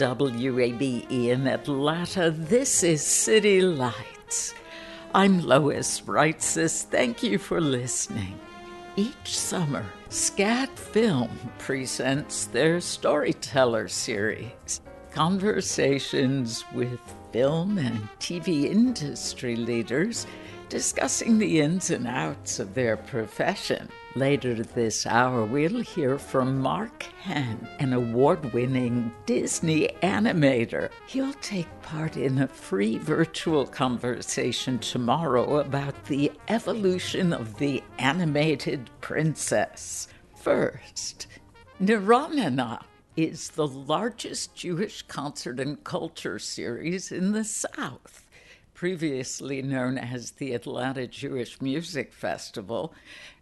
WABE in Atlanta, this is City Lights. I'm Lois Reitzes. Thank you for listening. Each summer, SCAD Film presents their Storyteller series conversations with film and TV industry leaders discussing the ins and outs of their profession. Later this hour, we'll hear from Mark Henn, an award winning Disney animator. He'll take part in a free virtual conversation tomorrow about the evolution of the animated princess. First, Neranenah is the largest Jewish concert and culture series in the South previously known as the Atlanta Jewish Music Festival,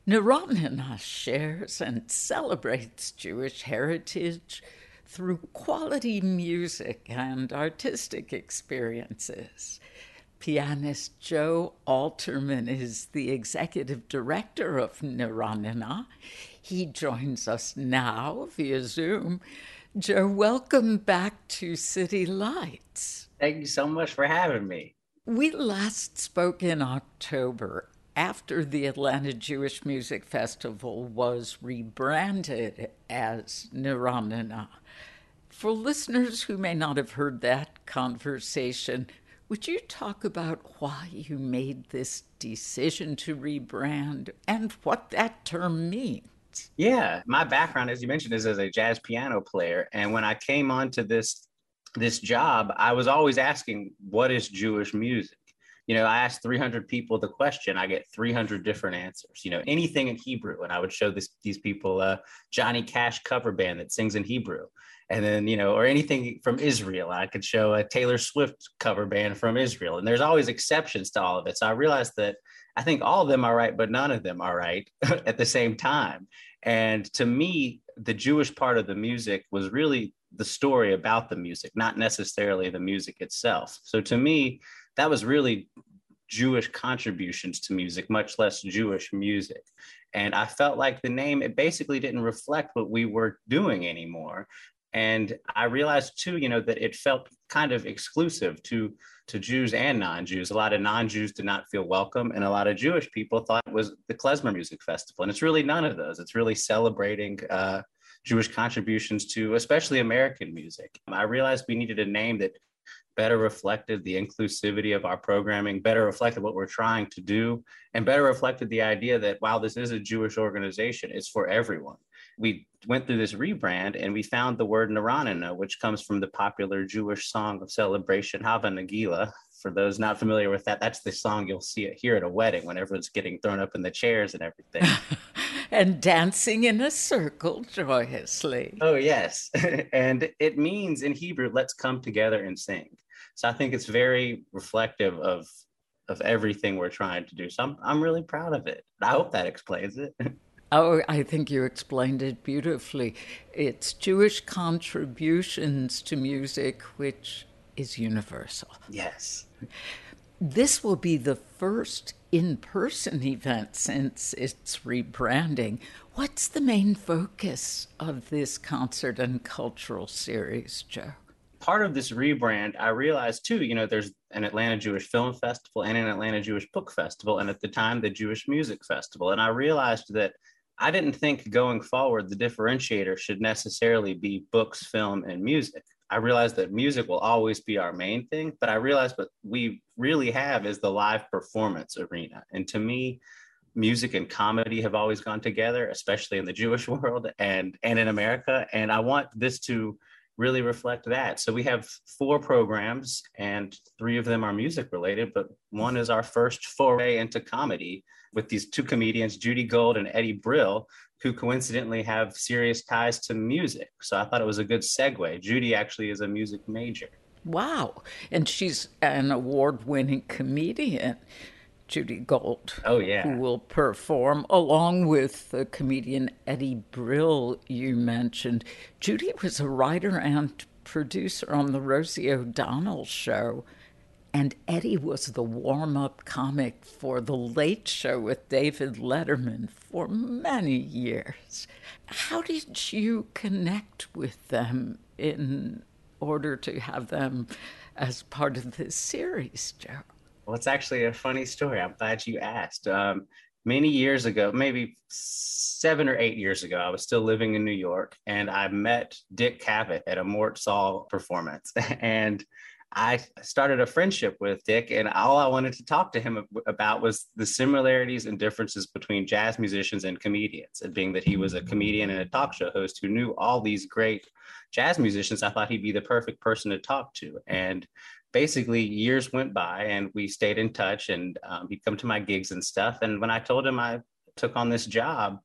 Neranenah shares and celebrates Jewish heritage through quality music and artistic experiences. Pianist Joe Alterman is the executive director of Neranenah. He joins us now via Zoom. Joe, welcome back to City Lights. Thank you so much for having me. We last spoke in October after the Atlanta Jewish Music Festival was rebranded as Neranenah. For listeners who may not have heard that conversation, would you talk about why you made this decision to rebrand and what that term means? Yeah, my background, as you mentioned, is as a jazz piano player. And when I came onto this this job, I was always asking, what is Jewish music? You know, I asked 300 people the question, I get 300 different answers. You know, anything in Hebrew, and I would show this these people a Johnny Cash cover band that sings in Hebrew, and then you know, or anything from Israel. I could show a Taylor Swift cover band from Israel, and there's always exceptions to all of it. So I realized that I think all of them are right, but none of them are right at the same time. And to me, the Jewish part of the music was really the story about the music, not necessarily the music itself. So to me, that was really Jewish contributions to music, much less Jewish music. And I felt like the name, it basically didn't reflect what we were doing anymore. And I realized too, you know, that it felt kind of exclusive to to Jews and non-Jews. A lot of non-Jews did not feel welcome, and a lot of Jewish people thought it was the Klezmer Music Festival. And it's really none of those. It's really celebrating uh, Jewish contributions to especially American music. I realized we needed a name that better reflected the inclusivity of our programming, better reflected what we're trying to do, and better reflected the idea that while this is a Jewish organization, it's for everyone. We went through this rebrand and we found the word Neranenah, which comes from the popular Jewish song of celebration, Hava Nagila. For those not familiar with that, that's the song you'll see it here at a wedding when everyone's getting thrown up in the chairs and everything. and dancing in a circle joyously. Oh, yes. and it means in Hebrew, let's come together and sing. So I think it's very reflective of of everything we're trying to do. So I'm I'm really proud of it. I hope that explains it. Oh, I think you explained it beautifully. It's Jewish contributions to music, which is universal. Yes. This will be the first in person event since its rebranding. What's the main focus of this concert and cultural series, Joe? part of this rebrand, I realized too, you know, there's an Atlanta Jewish Film Festival and an Atlanta Jewish Book Festival, and at the time, the Jewish Music Festival. And I realized that I didn't think going forward the differentiator should necessarily be books, film, and music. I realized that music will always be our main thing, but I realized what we really have is the live performance arena. And to me, music and comedy have always gone together, especially in the Jewish world and and in America. And I want this to really reflect that. So we have four programs, and three of them are music related, but one is our first foray into comedy with these two comedians, Judy Gold and Eddie Brill, who coincidentally have serious ties to music. So I thought it was a good segue. Judy actually is a music major. Wow. And she's an award winning comedian. Judy Gold. Oh, yeah. Who will perform along with the comedian Eddie Brill, you mentioned. Judy was a writer and producer on The Rosie O'Donnell Show. And Eddie was the warm up comic for The Late Show with David Letterman for many years. How did you connect with them in order to have them as part of this series, Joe? Well, it's actually a funny story. I'm glad you asked. Um, many years ago, maybe seven or eight years ago, I was still living in New York and I met Dick Cavett at a Mort Sahl performance. and I started a friendship with Dick, and all I wanted to talk to him about was the similarities and differences between jazz musicians and comedians. And being that he was a comedian and a talk show host who knew all these great jazz musicians, I thought he'd be the perfect person to talk to. And basically years went by and we stayed in touch and um, he'd come to my gigs and stuff and when i told him i took on this job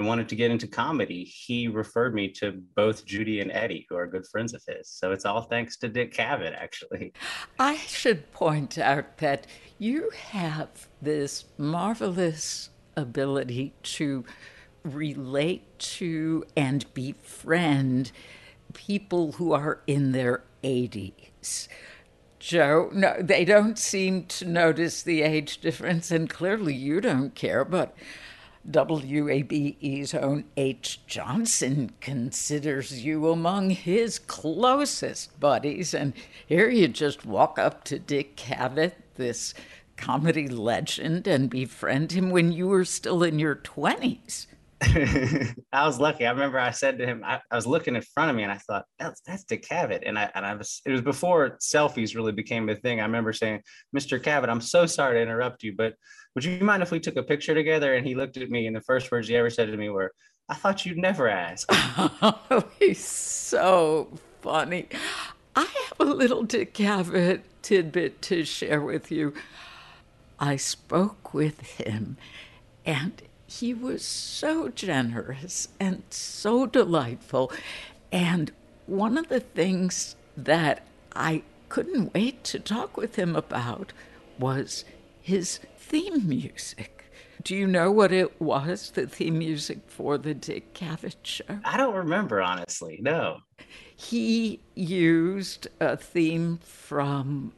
and wanted to get into comedy he referred me to both judy and eddie who are good friends of his. So it's all thanks to dick cavett actually. I should point out that you have this marvelous ability to relate to and befriend people who are in their 80s Joe, no, they don't seem to notice the age difference, and clearly you don't care, but WABE's own H. Johnson considers you among his closest buddies, and here you just walk up to Dick Cavett, this comedy legend, and befriend him when you were still in your 20s. I was lucky. I remember I said to him, I, I, was looking in front of me and I thought, that's that's Dick Cavett. And I and I was it was before selfies really became a thing. I remember saying, Mr. Cavett, I'm so sorry to interrupt you, but would you mind if we took a picture together? And he looked at me and the first words he ever said to me were, I thought you'd never ask. Oh, he's so funny. I have a little Dick Cavett tidbit to share with you. I spoke with him and he was so generous and so delightful. And one of the things that I couldn't wait to talk with him about was his theme music. Do you know what it was, the theme music for the Dick Cavett show? I don't remember, honestly. No. He used a theme from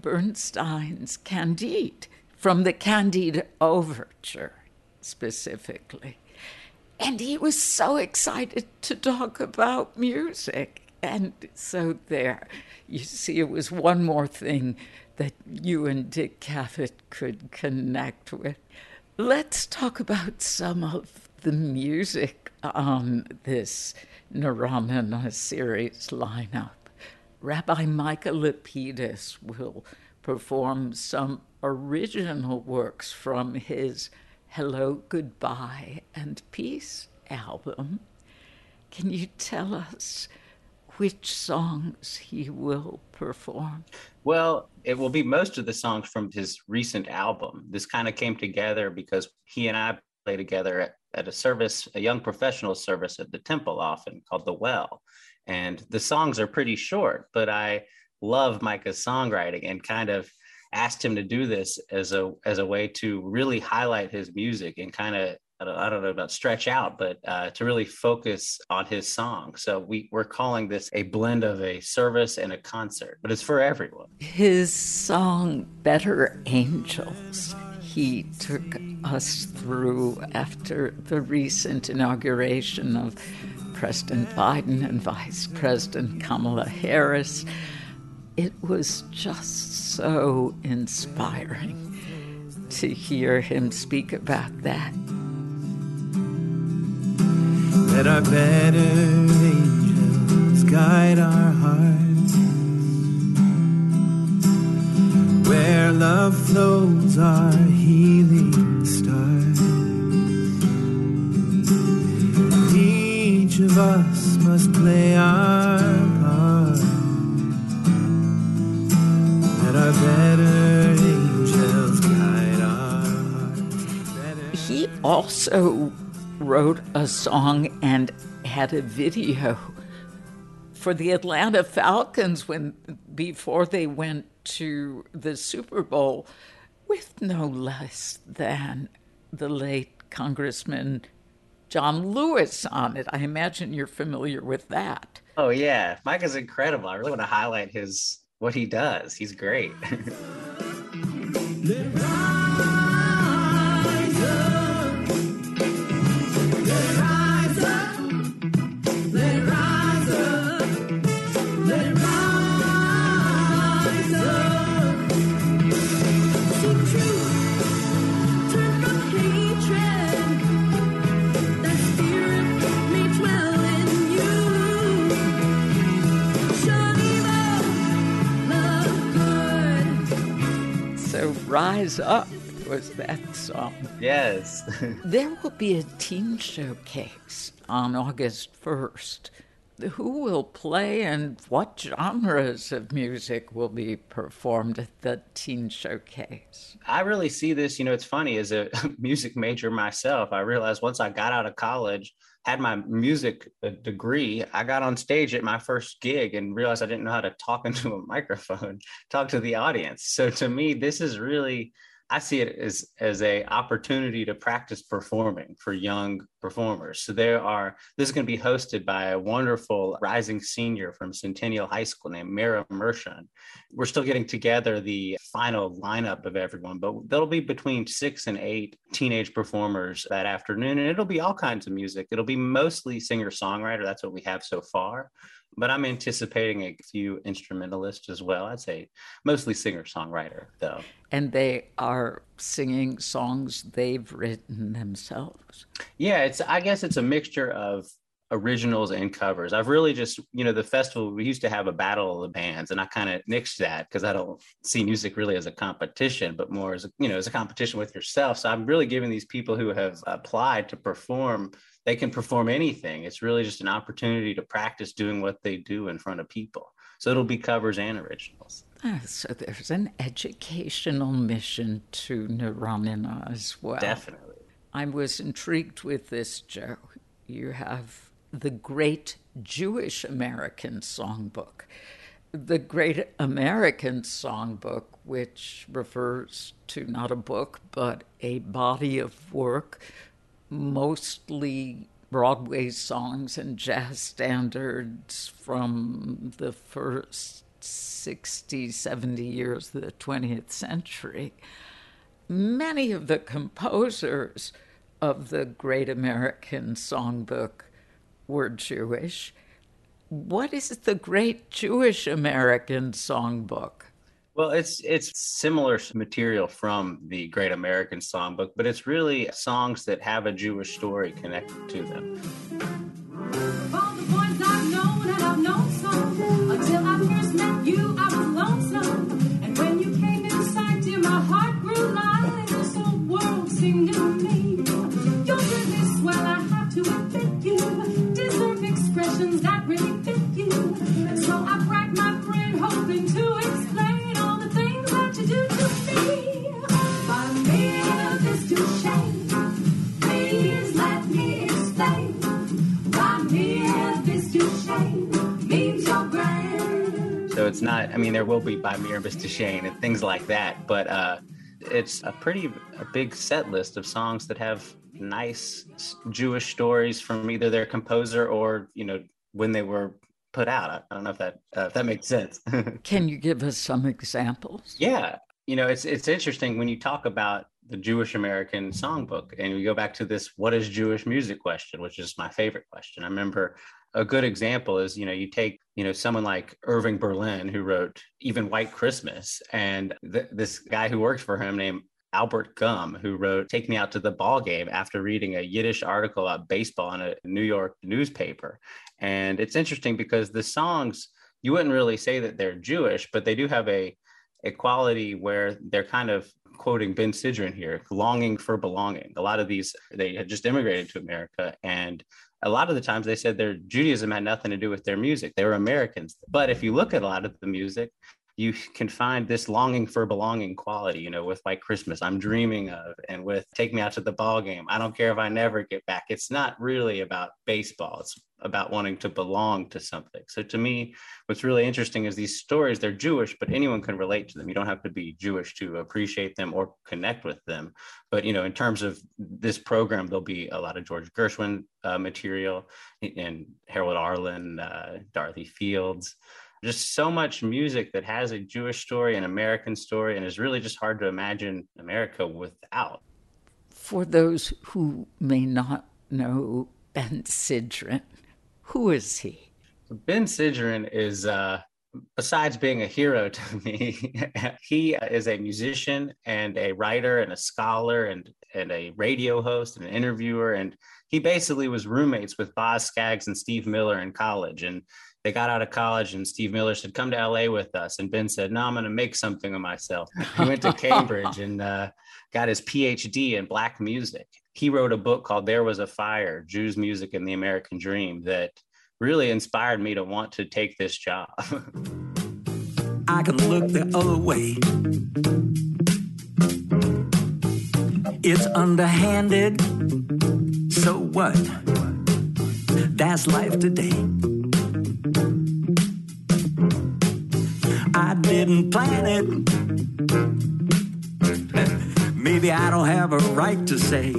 Bernstein's Candide, from the Candide Overture specifically. And he was so excited to talk about music. And so there, you see, it was one more thing that you and Dick Cavett could connect with. Let's talk about some of the music on this Neranenah series lineup. Rabbi Micah Lapidus will perform some original works from his Hello, Goodbye, and Peace album. Can you tell us which songs he will perform? Well, it will be most of the songs from his recent album. This kind of came together because he and I play together at, at a service, a young professional service at the temple often called The Well. And the songs are pretty short, but I love Micah's songwriting and kind of asked him to do this as a as a way to really highlight his music and kind of I don't, I don't, know about stretch out, but uh, to really focus on his song. So we, we're calling this a blend of a service and a concert, but it's for everyone. His song, Better Angels, he took us through after the recent inauguration of President Biden and Vice President Kamala Harris it was just so inspiring to hear him speak about that. Let our better angels guide our hearts. Where love flows, our healing starts. Each of us must play our part. Let our better angels guide our hearts. He also wrote a song and had a video for the Atlanta Falcons when before they went to the Super Bowl with no less than the late Congressman John Lewis on it. I imagine you're familiar with that. Oh yeah, Mike is incredible. I really want to highlight his what he does. He's great. Rise Up was that song. yes. There will be a teen showcase on August 1st. Who will play and what genres of music will be performed at the teen showcase? I really see this, you know, it's funny as a music major myself, I realized once I got out of college, had my music uh, degree, I got on stage at my first gig and realized I didn't know how to talk into a microphone, talk to the audience. So to me, this is really I see it as as a opportunity to practice performing for young performers. So there are this is going to be hosted by a wonderful rising senior from Centennial High School named Mira Mershon. We're still getting together the final lineup of everyone, but there'll be between six and eight teenage performers that afternoon, and it'll be all kinds of music. It'll be mostly singer songwriter. That's what we have so far but I'm anticipating a few instrumentalists as well. I'd say mostly singer songwriter, though. And they are singing songs they've written themselves. Yeah, it's. I guess it's a mixture of originals and covers. I've really just, you know, the festival we used to have a battle of the bands, and I kind of nixed that because I don't see music really as a competition, but more as a, you know, as a competition with yourself. So I'm really giving these people who have applied to perform they can perform anything. It's really just an opportunity to practice doing what they do in front of people. So it'll be covers and originals. Ah, so there's an educational mission to Neranenah as well. Definitely. I was intrigued with this, Joe. You have the Great Jewish American Songbook. The Great American Songbook, which refers to not a book, but a body of work mostly Broadway songs and jazz standards from the first 60, 70 years of the 20th century. Many of the composers of the Great American Songbook were Jewish. What is the Great Jewish American Songbook? Well, it's it's similar material from the Great American Songbook, but it's really songs that have a Jewish story connected to them. It's not. I mean, there will be by Mir Shane and things like that, but uh, it's a pretty a big set list of songs that have nice Jewish stories from either their composer or you know when they were put out. I, I don't know if that uh, if that makes sense. Can you give us some examples? yeah, you know, it's it's interesting when you talk about the Jewish American Songbook and we go back to this "What is Jewish music?" question, which is my favorite question. I remember a good example is, you know, you take, you know, someone like Irving Berlin who wrote even White Christmas, and th- this guy who worked for him named Albert Gumm, who wrote Take Me Out to the Ball Game after reading a Yiddish article about baseball in a New York newspaper. And it's interesting because the songs, you wouldn't really say that they're Jewish, but they do have a, a quality where they're kind of quoting Ben Sidran here, longing for belonging. A lot of these, they had just immigrated to America. And a lot of the times they said their Judaism had nothing to do with their music. They were Americans. But if you look at a lot of the music, you can find this longing for belonging quality, you know, with like Christmas, I'm dreaming of, and with Take Me Out to the Ball Game. I don't care if I never get back. It's not really about baseball. It's about wanting to belong to something. So to me, what's really interesting is these stories, they're Jewish, but anyone can relate to them. You don't have to be Jewish to appreciate them or connect with them. But, you know, in terms of this program, there'll be a lot of George Gershwin uh, material and Harold Arlen, uh, Dorothy Fields just so much music that has a Jewish story, an American story, and is really just hard to imagine America without. For those who may not know Ben Sidran, who is he? Ben Sidran is, uh, besides being a hero to me, he is a musician and a writer and a scholar and, and a radio host and an interviewer. And he basically was roommates with Boz Scaggs and Steve Miller in college. And they got out of college and Steve Miller said, come to LA with us. And Ben said, no, I'm going to make something of myself. He went to Cambridge and uh, got his PhD in black music. He wrote a book called There Was a Fire, Jews Music and the American Dream that really inspired me to want to take this job. I can look the other way. It's underhanded. So what? That's life today. Didn't plan it. Maybe I don't have a right to say.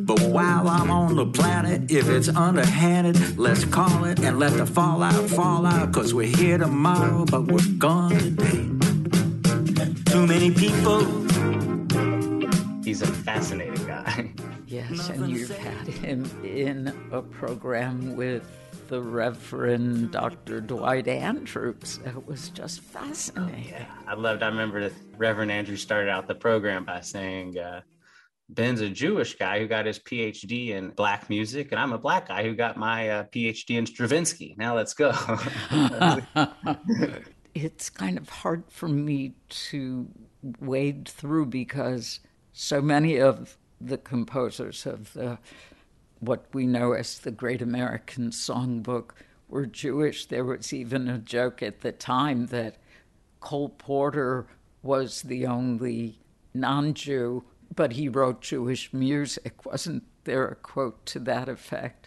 But while I'm on the planet, if it's underhanded, let's call it and let the fallout fall out. Cause we're here tomorrow, but we're gone today. Too many people. He's a fascinating guy. Yes, and you've had him in a program with the Reverend Dr. Dwight Andrews. It was just fascinating. Yeah, I loved. I remember that Reverend Andrews started out the program by saying, uh, "Ben's a Jewish guy who got his PhD in black music, and I'm a black guy who got my uh, PhD in Stravinsky. Now let's go." it's kind of hard for me to wade through because so many of the composers of the what we know as the Great American Songbook were Jewish. There was even a joke at the time that Cole Porter was the only non Jew, but he wrote Jewish music. Wasn't there a quote to that effect?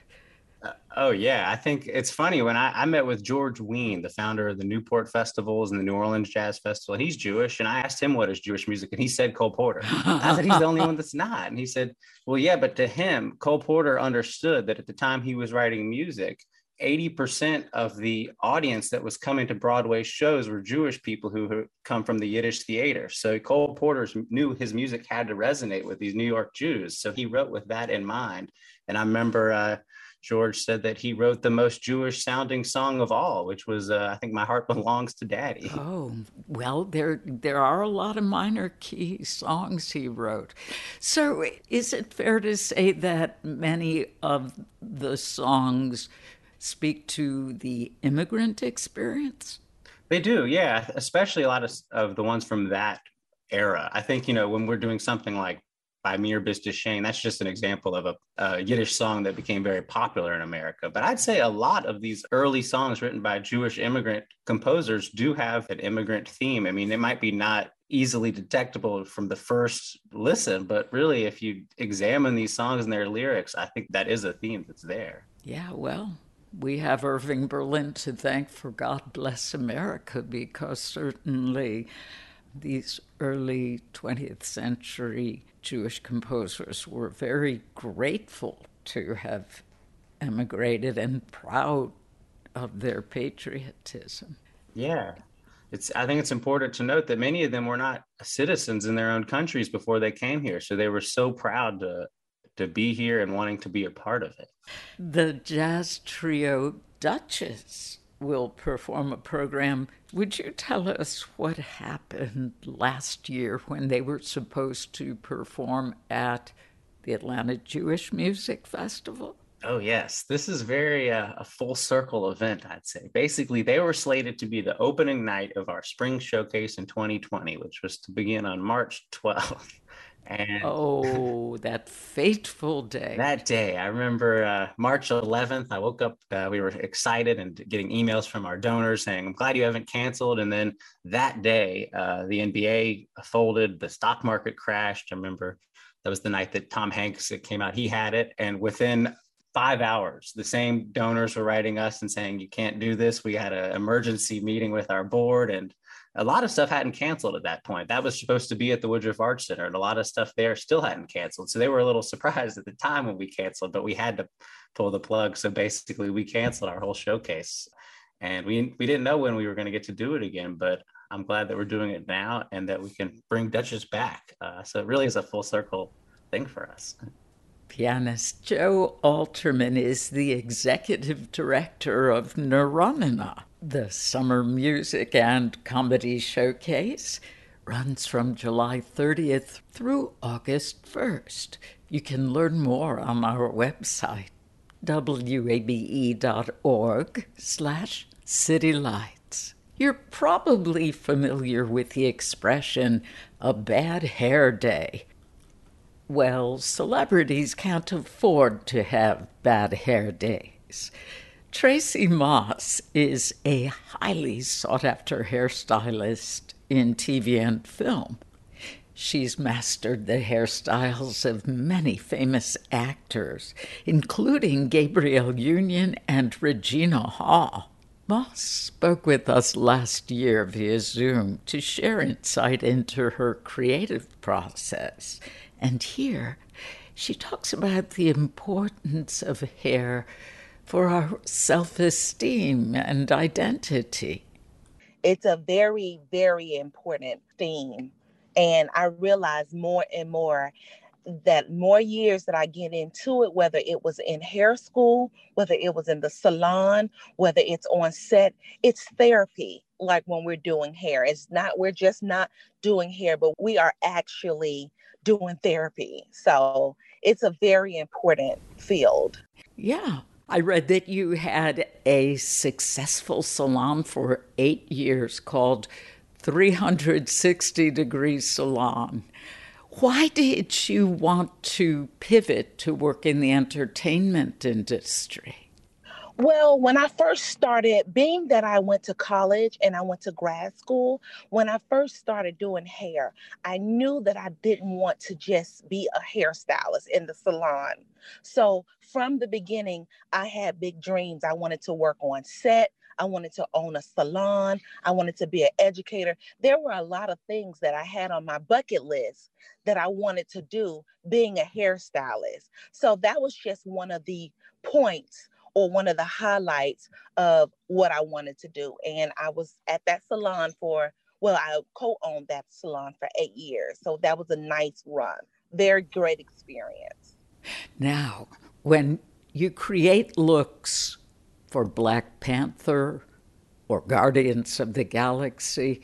Oh yeah, I think it's funny when I, I met with George Wein, the founder of the Newport Festivals and the New Orleans Jazz Festival. He's Jewish, and I asked him what is Jewish music, and he said Cole Porter. I said he's the only one that's not, and he said, "Well, yeah, but to him, Cole Porter understood that at the time he was writing music, 80% of the audience that was coming to Broadway shows were Jewish people who had come from the Yiddish theater. So Cole Porter knew his music had to resonate with these New York Jews. So he wrote with that in mind. And I remember uh, George said that he wrote the most Jewish sounding song of all, which was, uh, I think, My Heart Belongs to Daddy. Oh, well, there, there are a lot of minor key songs he wrote. So is it fair to say that many of the songs speak to the immigrant experience? They do, yeah, especially a lot of, of the ones from that era. I think, you know, when we're doing something like by Mir Shane. That's just an example of a, a, Yiddish song that became very popular in America. But I'd say a lot of these early songs written by Jewish immigrant composers do have an immigrant theme. I mean, it might be not easily detectable from the first listen, but really, if you examine these songs and their lyrics, I think that is a theme that's there. Yeah, well, we have Irving Berlin to thank for God Bless America because certainly these early 20th century Jewish composers were very grateful to have emigrated and proud of their patriotism. Yeah. It's I think it's important to note that many of them were not citizens in their own countries before they came here. So they were so proud to to be here and wanting to be a part of it. The jazz trio Duchess will perform a program. Would you tell us what happened last year when they were supposed to perform at the Atlanta Jewish Music Festival? Oh yes, this is very uh, a full circle event. I'd say. Basically, they were slated to be the opening night of our spring showcase in 2020, which was to begin on March 12th. And oh, that fateful day. That day, I remember uh, March 11th. I woke up, uh, we were excited and getting emails from our donors saying, I'm glad you haven't canceled. And then that day, uh, the NBA folded, the stock market crashed. I remember that was the night that Tom Hanks came out. He had it. And within five hours, the same donors were writing us and saying, You can't do this. We had an emergency meeting with our board. And a lot of stuff hadn't canceled at that point. That was supposed to be at the Woodruff Arts Center, and a lot of stuff there still hadn't canceled. So they were a little surprised at the time when we canceled, but we had to pull the plug. So basically, we canceled our whole showcase, and we we didn't know when we were going to get to do it again. But I'm glad that we're doing it now and that we can bring Duchess back. Uh, so it really is a full circle thing for us. Pianist Joe Alterman is the executive director of Neranenah. The Summer Music and Comedy Showcase runs from July 30th through August 1st. You can learn more on our website, wabe.org slash citylights. You're probably familiar with the expression, a bad hair day. Well, celebrities can't afford to have bad hair days. Tracy Moss is a highly sought after hairstylist in TV and film. She's mastered the hairstyles of many famous actors, including Gabrielle Union and Regina Hall. Moss spoke with us last year via Zoom to share insight into her creative process. And here she talks about the importance of hair for our self esteem and identity. It's a very, very important theme. And I realize more and more that more years that I get into it, whether it was in hair school, whether it was in the salon, whether it's on set, it's therapy. Like when we're doing hair, it's not, we're just not doing hair, but we are actually doing therapy. So it's a very important field. Yeah. I read that you had a successful salon for eight years called 360 Degree Salon. Why did you want to pivot to work in the entertainment industry? Well, when I first started, being that I went to college and I went to grad school, when I first started doing hair, I knew that I didn't want to just be a hairstylist in the salon. So from the beginning, I had big dreams. I wanted to work on set. I wanted to own a salon. I wanted to be an educator. There were a lot of things that I had on my bucket list that I wanted to do being a hairstylist. So that was just one of the points or one of the highlights of what I wanted to do. And I was at that salon for, well, I co owned that salon for eight years. So that was a nice run. Very great experience. Now, when you create looks for Black Panther or Guardians of the Galaxy,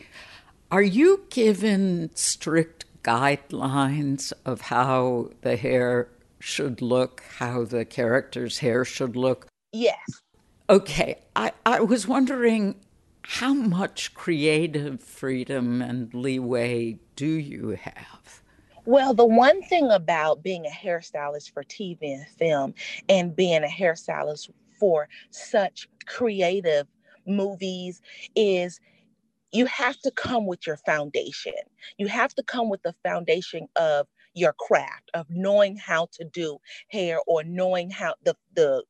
are you given strict guidelines of how the hair should look, how the character's hair should look? Yes. Okay. I, I was wondering how much creative freedom and leeway do you have? Well, the one thing about being a hairstylist for TV and film and being a hairstylist for such creative movies is you have to come with your foundation. You have to come with the foundation of your craft, of knowing how to do hair or knowing how the the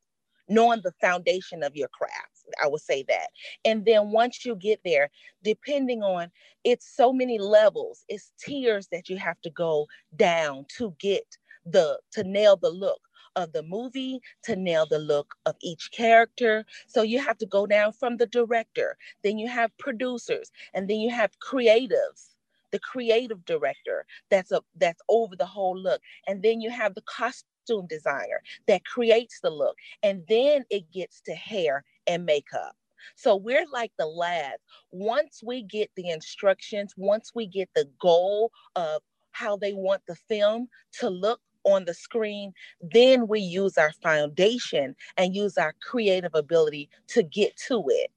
knowing the foundation of your craft. I would say that. And then once you get there, depending on it's so many levels, it's tiers that you have to go down to get the to nail the look of the movie to nail the look of each character. So you have to go down from the director, then you have producers, and then you have creatives the creative director that's a that's over the whole look and then you have the costume designer that creates the look and then it gets to hair and makeup so we're like the lab once we get the instructions once we get the goal of how they want the film to look on the screen, then we use our foundation and use our creative ability to get to it.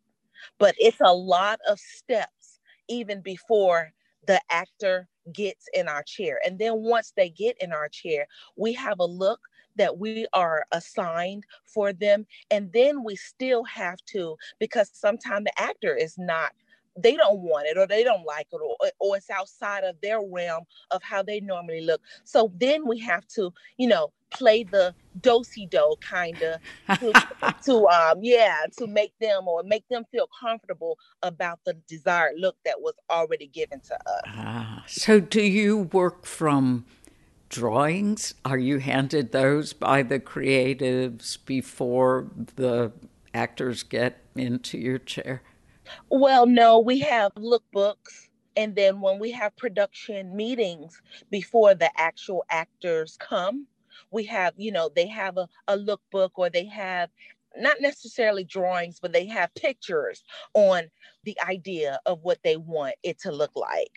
But it's a lot of steps even before the actor gets in our chair. And then once they get in our chair, we have a look that we are assigned for them. And then we still have to, because sometimes the actor is not they don't want it or they don't like it or, or it's outside of their realm of how they normally look. So then we have to, you know, play the dosey do kind of to, to um yeah to make them or make them feel comfortable about the desired look that was already given to us. Ah, so do you work from drawings? Are you handed those by the creatives before the actors get into your chair? Well, no, we have lookbooks. And then when we have production meetings before the actual actors come, we have, you know, they have a, a lookbook or they have not necessarily drawings, but they have pictures on the idea of what they want it to look like.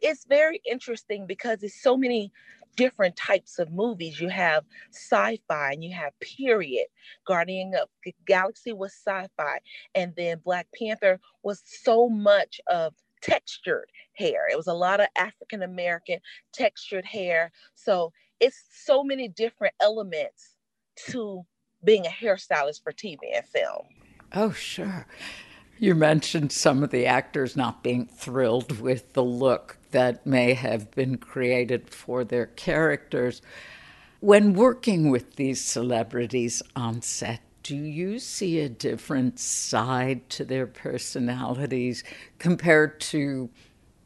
It's very interesting because it's so many different types of movies. You have sci-fi and you have period. Guardian of the Galaxy was sci-fi, and then Black Panther was so much of textured hair. It was a lot of African American textured hair. So it's so many different elements to being a hairstylist for TV and film. Oh, sure. You mentioned some of the actors not being thrilled with the look that may have been created for their characters. When working with these celebrities on set, do you see a different side to their personalities compared to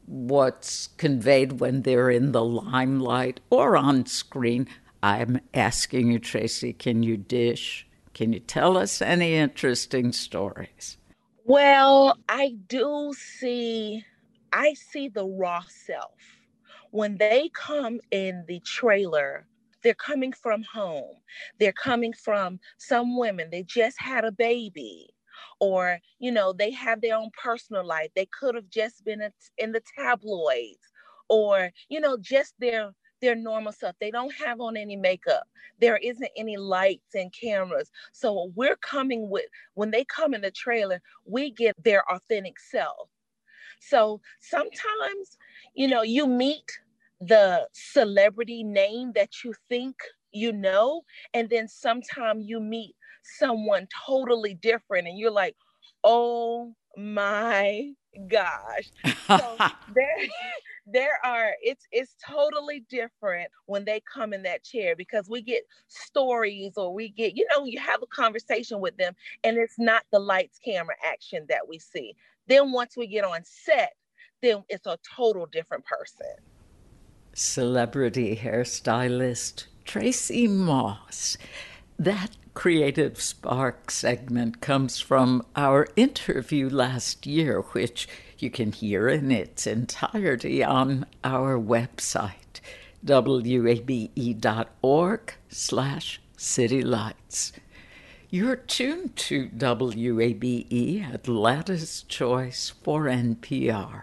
what's conveyed when they're in the limelight or on screen? I'm asking you, Tracy, can you dish? Can you tell us any interesting stories? Well, I do see, I see the raw self. When they come in the trailer, they're coming from home. They're coming from some women, they just had a baby. Or, you know, they have their own personal life. They could have just been in the tabloids or, you know, just their their normal self. They don't have on any makeup. There isn't any lights and cameras. So we're coming with, when they come in the trailer, we get their authentic self. So sometimes, you know, you meet the celebrity name that you think you know, and then sometimes you meet someone totally different and you're like, oh my gosh. So there, there are it's it's totally different when they come in that chair because we get stories or we get you know you have a conversation with them and it's not the lights camera action that we see. Then once we get on set then it's a total different person. Celebrity hairstylist tracy moss that creative spark segment comes from our interview last year which you can hear in its entirety on our website, wabe.org slash citylights. You're tuned to WABE, Atlanta's Choice for NPR.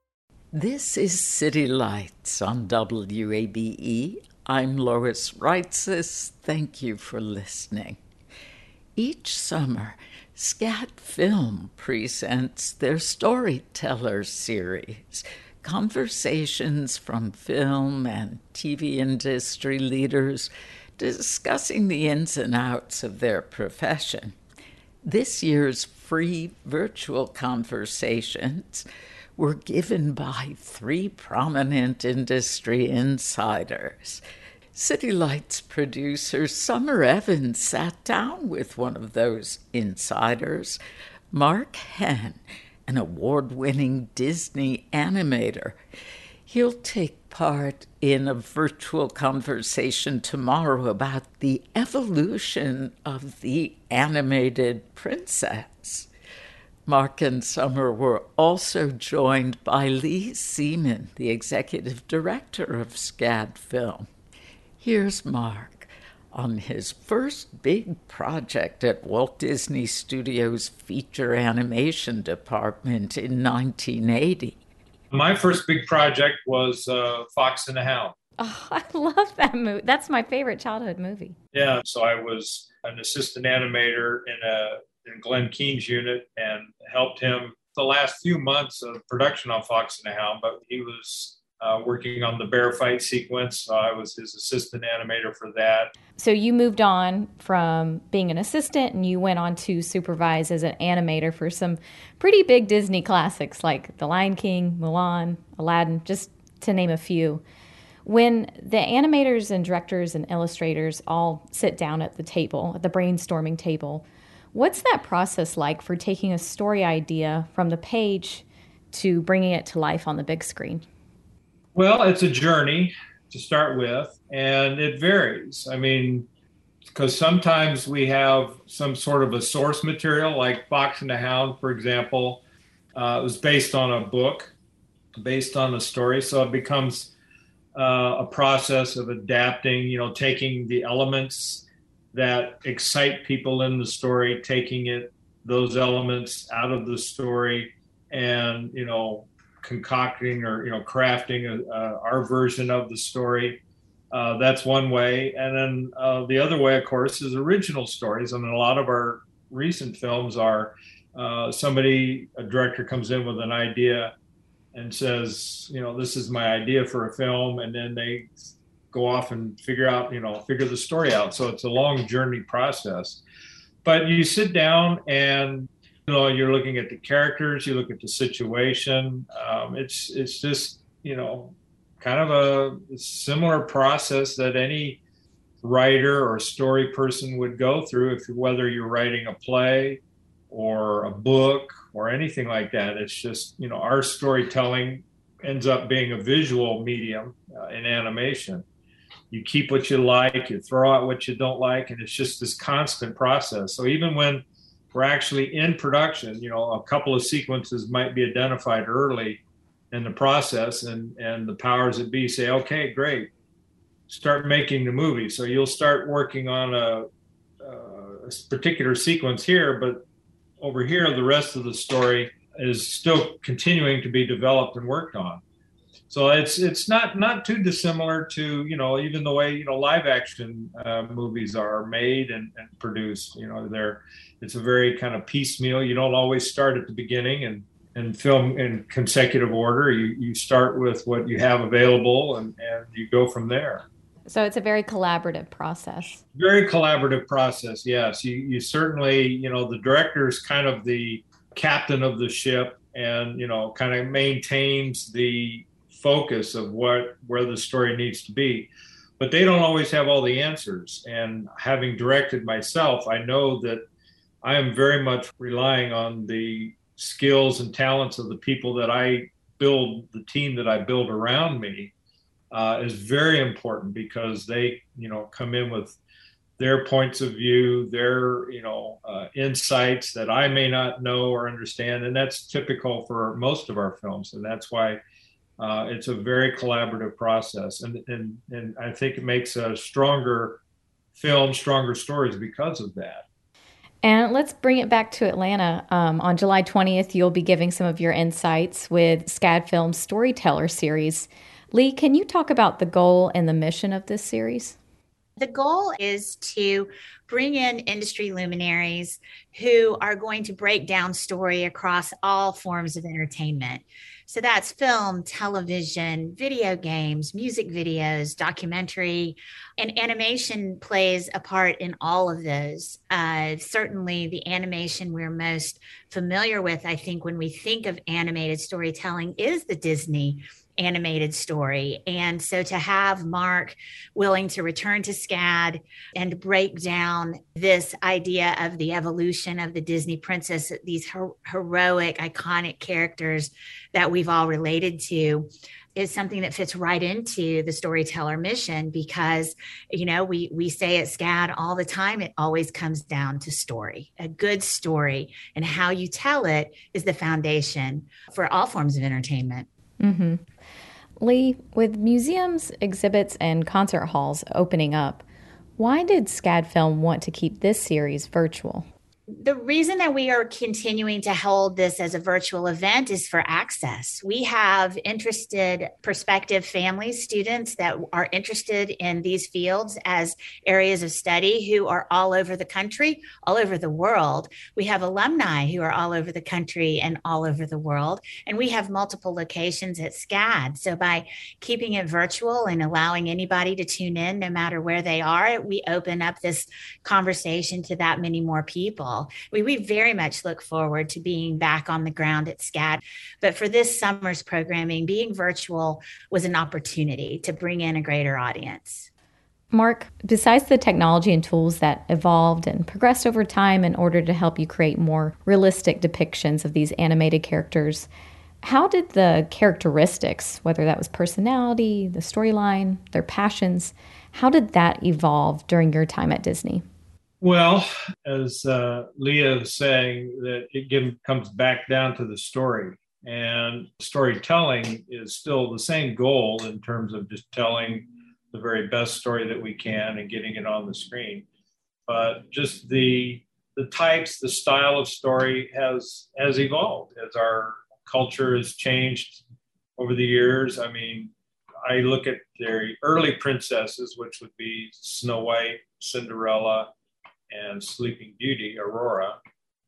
This is City Lights on WABE. I'm Lois Reitzes. Thank you for listening. Each summer, SCAD Film presents their Storyteller series conversations from film and TV industry leaders discussing the ins and outs of their profession. This year's free virtual conversations were given by three prominent industry insiders. City Lights producer Summer Evans sat down with one of those insiders, Mark Henn, an award winning Disney animator. He'll take part in a virtual conversation tomorrow about the evolution of the animated princess. Mark and Summer were also joined by Lee Seaman, the executive director of SCAD Film. Here's Mark on his first big project at Walt Disney Studios' feature animation department in 1980. My first big project was uh, Fox and the Hound. Oh, I love that movie. That's my favorite childhood movie. Yeah, so I was an assistant animator in a in Glen Keane's unit and helped him the last few months of production on Fox and the Hound. But he was uh, working on the bear fight sequence. So I was his assistant animator for that. So you moved on from being an assistant and you went on to supervise as an animator for some pretty big Disney classics like The Lion King, Mulan, Aladdin, just to name a few. When the animators and directors and illustrators all sit down at the table, at the brainstorming table, what's that process like for taking a story idea from the page to bringing it to life on the big screen? Well, it's a journey to start with, and it varies. I mean, because sometimes we have some sort of a source material, like Fox and the Hound, for example, uh, it was based on a book, based on a story. So it becomes uh, a process of adapting, you know, taking the elements that excite people in the story, taking it, those elements out of the story, and, you know, concocting or you know crafting a, uh, our version of the story. Uh, that's one way, and then uh, the other way, of course, is original stories. I mean, a lot of our recent films are uh, somebody, a director comes in with an idea and says, you know, this is my idea for a film, and then they go off and figure out, you know, figure the story out. So it's a long journey process. But you sit down and you know you're looking at the characters you look at the situation um, it's it's just you know kind of a similar process that any writer or story person would go through if whether you're writing a play or a book or anything like that it's just you know our storytelling ends up being a visual medium uh, in animation you keep what you like you throw out what you don't like and it's just this constant process so even when we're actually in production. You know, a couple of sequences might be identified early in the process, and and the powers that be say, okay, great, start making the movie. So you'll start working on a, uh, a particular sequence here, but over here, the rest of the story is still continuing to be developed and worked on. So it's it's not not too dissimilar to you know even the way you know live action uh, movies are made and, and produced. You know they're it's a very kind of piecemeal. You don't always start at the beginning and and film in consecutive order. You you start with what you have available and and you go from there. So it's a very collaborative process. Very collaborative process. Yes, you you certainly you know the director is kind of the captain of the ship and you know kind of maintains the focus of what where the story needs to be. But they don't always have all the answers. And having directed myself i know that i am very much relying on the skills and talents of the people that i build the team that i build around me uh, is very important because they you know come in with their points of view their you know uh, insights that i may not know or understand. And that's typical for most of our films. And that's why uh, it's a very collaborative process, and, and and I think it makes a stronger film, stronger stories because of that. And let's bring it back to Atlanta. Um, on July 20th, you'll be giving some of your insights with SCAD Film's Storyteller series. Lee, can you talk about the goal and the mission of this series? The goal is to bring in industry luminaries who are going to break down story across all forms of entertainment. So that's film, television, video games, music videos, documentary, and animation plays a part in all of those. Uh, certainly, the animation we're most familiar with, I think, when we think of animated storytelling, is the Disney animated story. And so to have Mark willing to return to SCAD and break down this idea of the evolution of the Disney princess, these her- heroic, iconic characters that we've all related to. Is something that fits right into the storyteller mission because you know we we say at SCAD all the time it always comes down to story a good story and how you tell it is the foundation for all forms of entertainment Mm-hmm. Lee, with museums, exhibits, and concert halls opening up, why did SCAD Film want to keep this series virtual? The reason that we are continuing to hold this as a virtual event is for access. We have interested prospective families, students that are interested in these fields as areas of study who are all over the country, all over the world. We have alumni who are all over the country and all over the world. And we have multiple locations at SCAD. So by keeping it virtual and allowing anybody to tune in no matter where they are, we open up this conversation to that many more people. We, we very much look forward to being back on the ground at SCAD. But for this summer's programming, being virtual was an opportunity to bring in a greater audience. Mark, besides the technology and tools that evolved and progressed over time in order to help you create more realistic depictions of these animated characters, how did the characteristics, whether that was personality, the storyline, their passions, how did that evolve during your time at Disney? Well, as uh, Leah was saying, that it give, comes back down to the story. And storytelling is still the same goal in terms of just telling the very best story that we can and getting it on the screen. But just the the types, the style of story has has evolved as our culture has changed over the years. I mean, I look at the early princesses, which would be Snow White, Cinderella, and Sleeping Beauty, Aurora.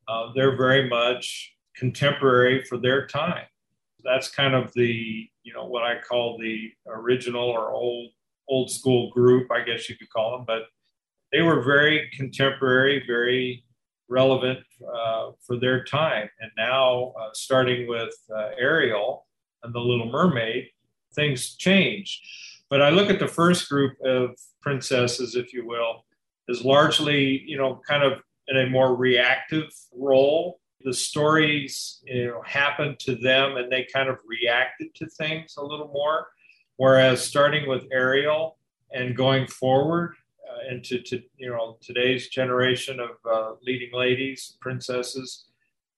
Uh, they're very much contemporary for their time. That's kind of the you know what I call the original or old old school group, I guess you could call them, but they were very contemporary, very relevant uh, for their time. And now, uh, starting with uh, Ariel and the Little Mermaid, things change. But I look at the first group of princesses, if you will, as largely, you know, kind of in a more reactive role. The stories, you know, happened to them and they kind of reacted to things a little more. Whereas starting with Ariel and going forward uh, into to, you know today's generation of uh, leading ladies, princesses,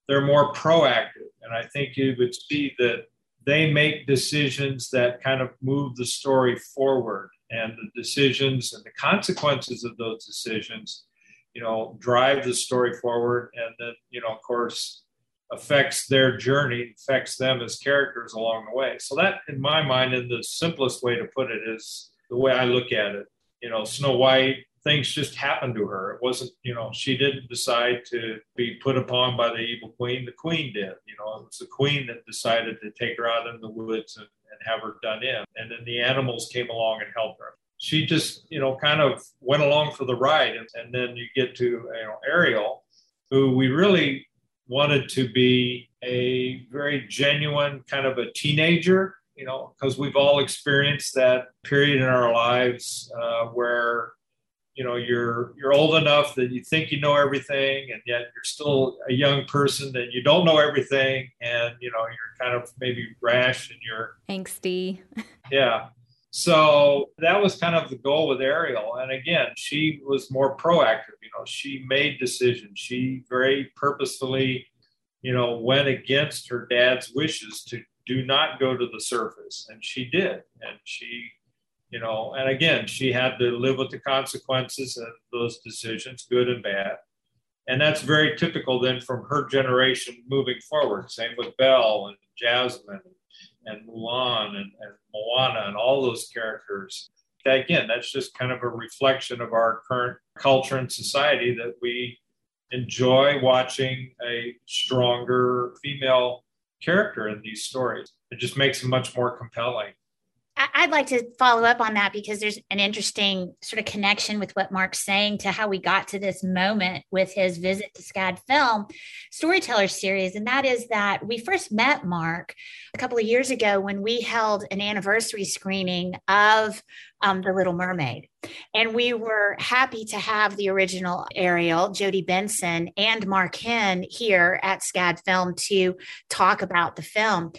they're more proactive, and I think you would see that they make decisions that kind of move the story forward, and the decisions and the consequences of those decisions, you know, drive the story forward, and then you know, of course, affects their journey, affects them as characters along the way. So that, in my mind, in the simplest way to put it, is the way I look at it. You know, Snow White, things just happened to her. It wasn't, you know, she didn't decide to be put upon by the evil queen. The queen did. You know, it was the queen that decided to take her out in the woods and, and have her done in. And then the animals came along and helped her. She just, you know, kind of went along for the ride. And, and then you get to, you know, Ariel, who we really wanted to be a very genuine kind of a teenager, you know, because we've all experienced that period in our lives uh, where you know you're you're old enough that you think you know everything and yet you're still a young person and you don't know everything and you know you're kind of maybe rash and you're angsty. Yeah. So that was kind of the goal with ariel and again she was more proactive you know she made decisions. She very purposefully you know went against her dad's wishes to do not go to the surface and she did and she you know and again she had to live with the consequences of those decisions good and bad and that's very typical then from her generation moving forward same with belle and jasmine and mulan and, and moana and all those characters again, that's just kind of a reflection of our current culture and society that we enjoy watching a stronger female character in these stories. It just makes them much more compelling. I'd like to follow up on that because there's an interesting sort of connection with what Mark's saying to how we got to this moment with his visit to SCAD Film Storyteller Series. And that is that we first met Mark a couple of years ago when we held an anniversary screening of um, The Little Mermaid. And we were happy to have the original Ariel, Jodi Benson, and Mark Henn here at SCAD Film to talk about the film.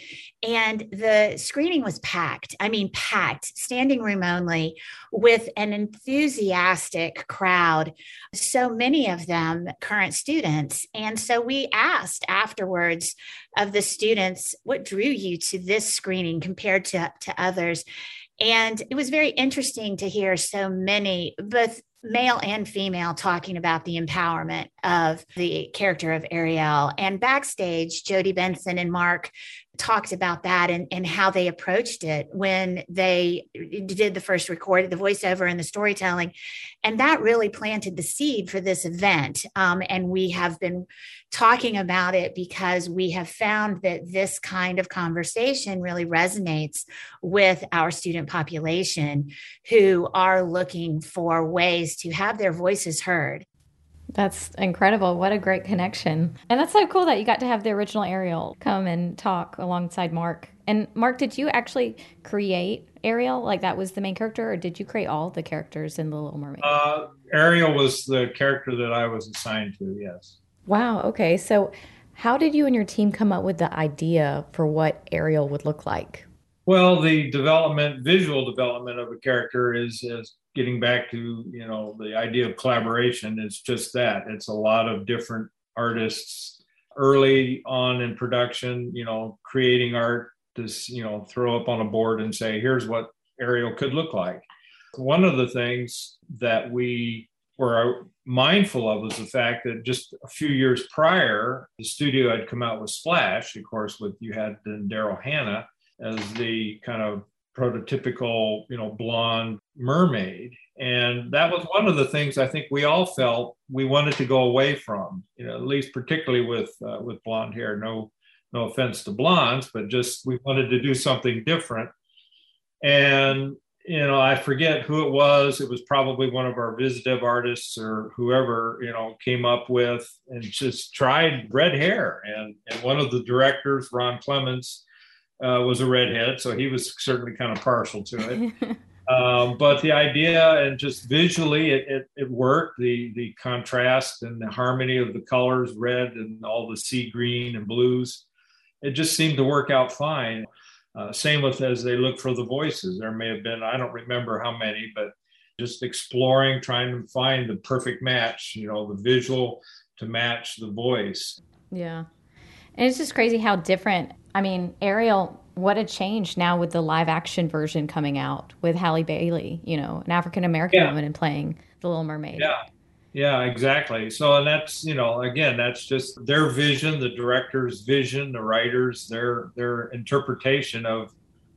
And the screening was packed. I mean, packed, standing room only, with an enthusiastic crowd. So many of them current students. And so we asked afterwards of the students, what drew you to this screening compared to, to others? And it was very interesting to hear so many, both male and female, talking about the empowerment of the character of Ariel. And backstage, Jodi Benson and Mark talked about that and, and how they approached it when they did the first recorded the voiceover and the storytelling. And that really planted the seed for this event. Um, and we have been talking about it because we have found that this kind of conversation really resonates with our student population who are looking for ways to have their voices heard That's incredible. What a great connection. And that's so cool that you got to have the original Ariel come and talk alongside Mark. And Mark, did you actually create Ariel? Like that was the main character, or did you create all the characters in The Little Mermaid? Uh, Ariel was the character that I was assigned to, yes. wow. Okay. So, how did you and your team come up with the idea for what Ariel would look like? Well, the development, visual development of a character is, is getting back to, you know, the idea of collaboration is just that. It's a lot of different artists early on in production, you know, creating art to, you know, throw up on a board and say, here's what Ariel could look like. One of the things that we were mindful of was the fact that just a few years prior, the studio had come out with Splash, of course, with you had Daryl Hannah as the kind of prototypical, you know, blonde mermaid. And that was one of the things I think we all felt we wanted to go away from, you know, at least particularly with uh, with blonde hair. No, no offense to blondes, but just we wanted to do something different. And you know, I forget who it was. It was probably one of our visitive artists or whoever, you know, came up with and just tried red hair. And, and one of the directors, Ron Clements, uh, was a redhead, so he was certainly kind of partial to it. um, but the idea and just visually, it, it, it worked. The the contrast and the harmony of the colors, red and all the sea green and blues, it just seemed to work out fine. Uh, same with as they look for the voices. There may have been I don't remember how many, but just exploring, trying to find the perfect match. You know, the visual to match the voice. Yeah. And it's just crazy how different. I mean, Ariel, what a change now with the live action version coming out with Halle Bailey, you know, an African American Yeah. woman and playing The Little Mermaid. Yeah. Yeah, exactly. So, and that's you know, again, that's just their vision, the director's vision, the writers, their their interpretation of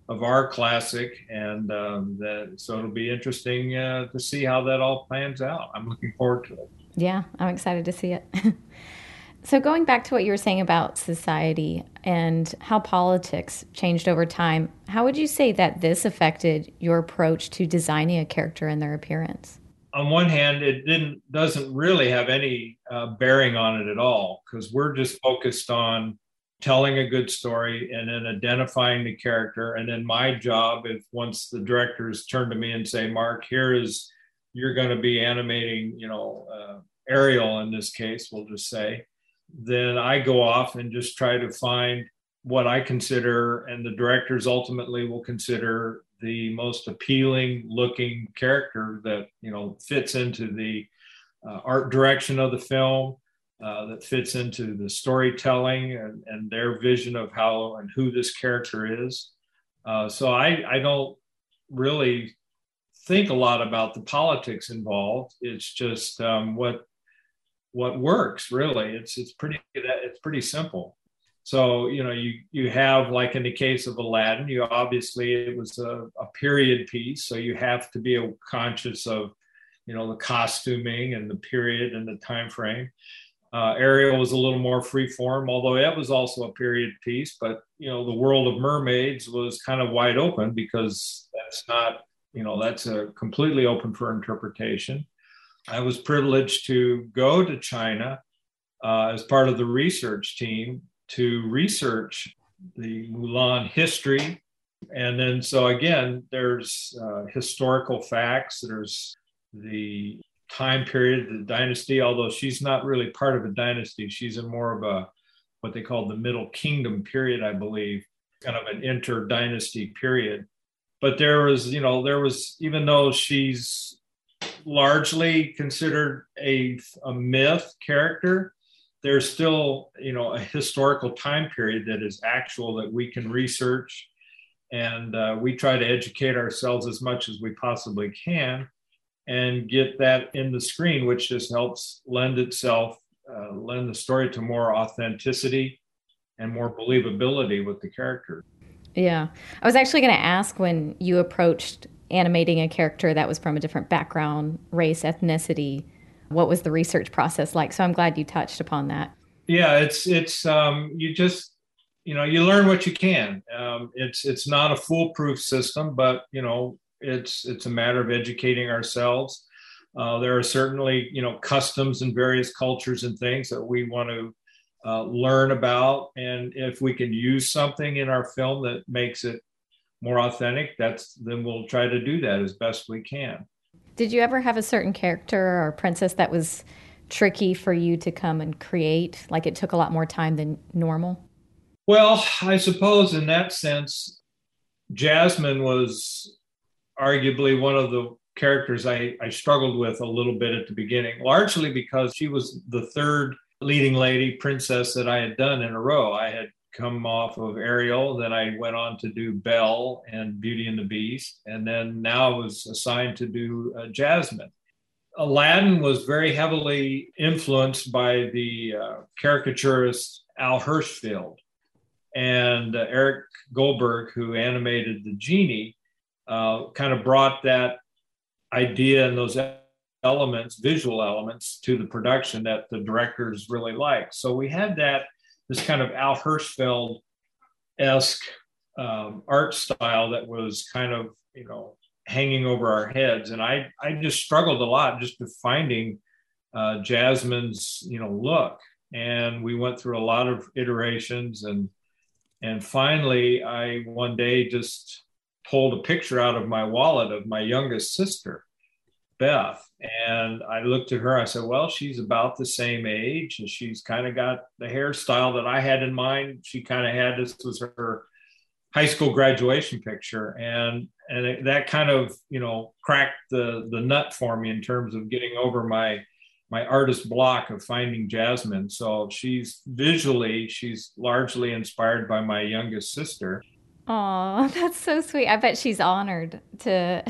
of our classic, and um, that. So it'll be interesting uh, to see how that all plans out. I'm looking forward to it. Yeah, I'm excited to see it. so, going back to what you were saying about society and how politics changed over time, how would you say that this affected your approach to designing a character and their appearance? on one hand, it didn't doesn't really have any uh, bearing on it at all because we're just focused on telling a good story and then identifying the character. And then my job, if once the directors turn to me and say, "Mark, here is you're going to be animating, you know, uh, Ariel in this case, we'll just say," then I go off and just try to find what I consider, and the directors ultimately will consider the most appealing looking character that you know fits into the uh, art direction of the film, uh, that fits into the storytelling and, and their vision of how and who this character is. Uh, so I, I don't really think a lot about the politics involved. It's just um, what what works really. It's it's pretty it's pretty simple. So you know, you you have like in the case of Aladdin, you obviously it was a, a period piece, so you have to be conscious of you know the costuming and the period and the time frame. Uh, Ariel was a little more free form, although it was also a period piece. But you know, the world of mermaids was kind of wide open because that's not, you know, that's a completely open for interpretation. I was privileged to go to China uh, as part of the research team to research the Mulan history. And then, so again, there's uh, historical facts, there's the time period, the dynasty, although she's not really part of a dynasty. She's in more of a what they call the Middle Kingdom period, I believe, kind of an inter dynasty period. But there was, you know, there was, even though she's largely considered a, a myth character, there's still, you know, a historical time period that is actual that we can research. And uh, we try to educate ourselves as much as we possibly can and get that in the screen, which just helps lend itself, uh, lend the story to more authenticity and more believability with the character. Yeah. I was actually going to ask when you approached animating a character that was from a different background, race, ethnicity, what was the research process like? So I'm glad you touched upon that. Yeah, it's it's um, you just you know you learn what you can. Um, it's it's not a foolproof system, but you know it's it's a matter of educating ourselves. Uh, there are certainly you know customs in various cultures and things that we want to uh, learn about, and if we can use something in our film that makes it more authentic, that's then we'll try to do that as best we can. Did you ever have a certain character or princess that was tricky for you to come and create? Like it took a lot more time than normal? Well, I suppose in that sense, Jasmine was arguably one of the characters I, I struggled with a little bit at the beginning, largely because she was the third leading lady princess that I had done in a row. I had come off of Ariel, then I went on to do Belle and Beauty and the Beast, and then now I was assigned to do uh, Jasmine. Aladdin was very heavily influenced by the uh, caricaturist Al Hirschfeld. And uh, Eric Goldberg, who animated the genie, uh, kind of brought that idea and those elements, visual elements, to the production that the directors really liked. So we had that this kind of Al Hirschfeld esque um, art style that was kind of you know hanging over our heads, and I I just struggled a lot just finding uh, Jasmine's you know look, and we went through a lot of iterations and and finally I one day just pulled a picture out of my wallet of my youngest sister, Beth. And I looked at her, I said, Well, she's about the same age and she's kind of got the hairstyle that I had in mind. She kind of had this was her high school graduation picture. And and it, that kind of, you know, cracked the the nut for me in terms of getting over my my artist block of finding Jasmine. So she's visually, she's largely inspired by my youngest sister. Oh, that's so sweet. I bet she's honored to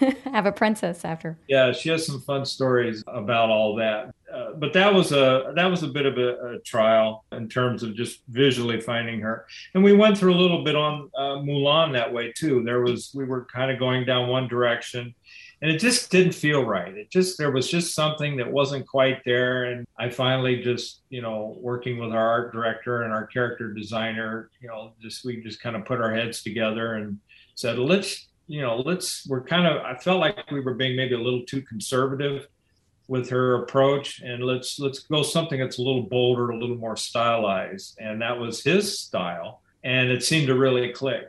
have a princess after. Yeah, she has some fun stories about all that. Uh, but that was a that was a bit of a, a, trial in terms of just visually finding her. And we went through a little bit on uh, Mulan that way too. There was we were kind of going down one direction and it just didn't feel right. It just there was just something that wasn't quite there, and I finally just you know working with our art director and our character designer, you know, just we just kind of put our heads together and said let's you know let's we're kind of I felt like we were being maybe a little too conservative with her approach and let's let's go something that's a little bolder a little more stylized and that was his style and it seemed to really click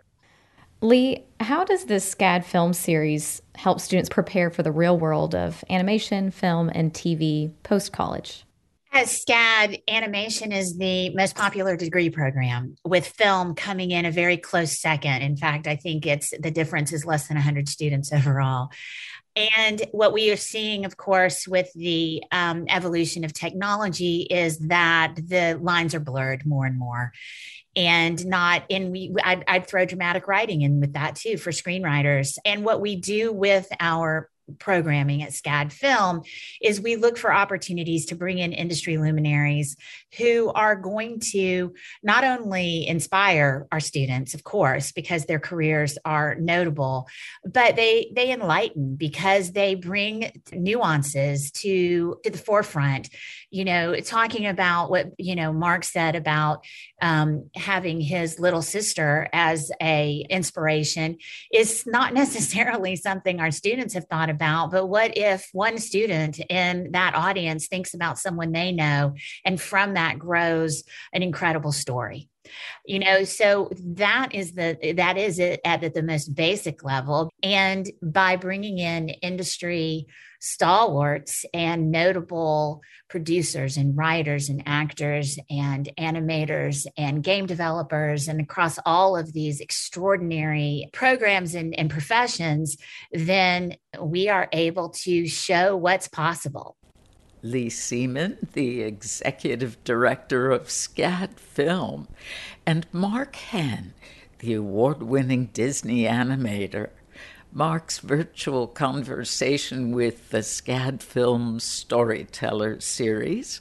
Lee, how does this SCAD film series help students prepare for the real world of animation, film, and TV post college? As SCAD, animation is the most popular degree program, with film coming in a very close second. In fact, I think it's the difference is less than 100 students overall. And what we are seeing, of course, with the um, evolution of technology is that the lines are blurred more and more. And not in we I'd, I'd, throw dramatic writing in with that too for screenwriters. And what we do with our programming at SCAD Film is we look for opportunities to bring in industry luminaries who are going to not only inspire our students, of course, because their careers are notable, but they they enlighten because they bring nuances to to the forefront. You know, talking about what you know Mark said about um, having his little sister as a inspiration is not necessarily something our students have thought about. But what if one student in that audience thinks about someone they know, and from that grows an incredible story? You know so that is the that is it at the most basic level. And by bringing in industry stalwarts and notable producers and writers and actors and animators and game developers and across all of these extraordinary programs and, and professions then we are able to show what's possible Lee Seaman, the executive director of SCAD Film, and Mark Henn, the award winning Disney animator. Mark's virtual conversation with the SCAD Film Storyteller series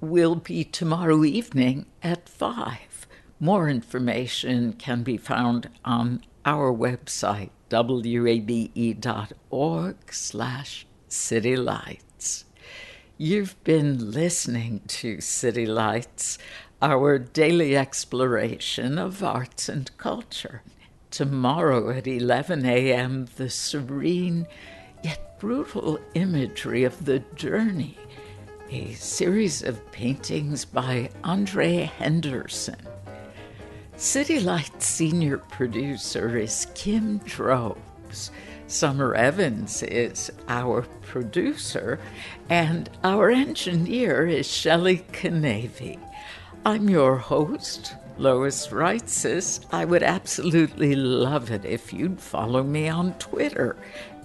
will be tomorrow evening at 5. More information can be found on our website, wabe.org slash citylights. You've been listening to City Lights, our daily exploration of arts and culture. Tomorrow at 11 a.m., the serene yet brutal imagery of the journey, a series of paintings by Andre Henderson. City Lights senior producer is Kim Drobes. Summer Evans is our producer, and our engineer is Shelley Canavy. I'm your host, Lois Reitzes. I would absolutely love it if you'd follow me on Twitter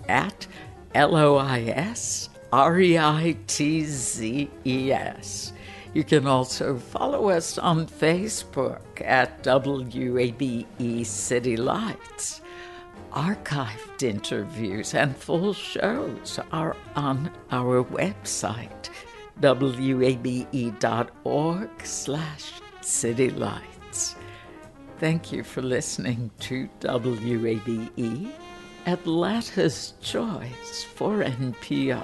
at L O I S R E I T Z E S. You can also follow us on Facebook at WABE City Lights. Archived interviews and full shows are on our website, wabe.org slash citylights. Thank you for listening to WABE, Atlanta's Choice for NPR.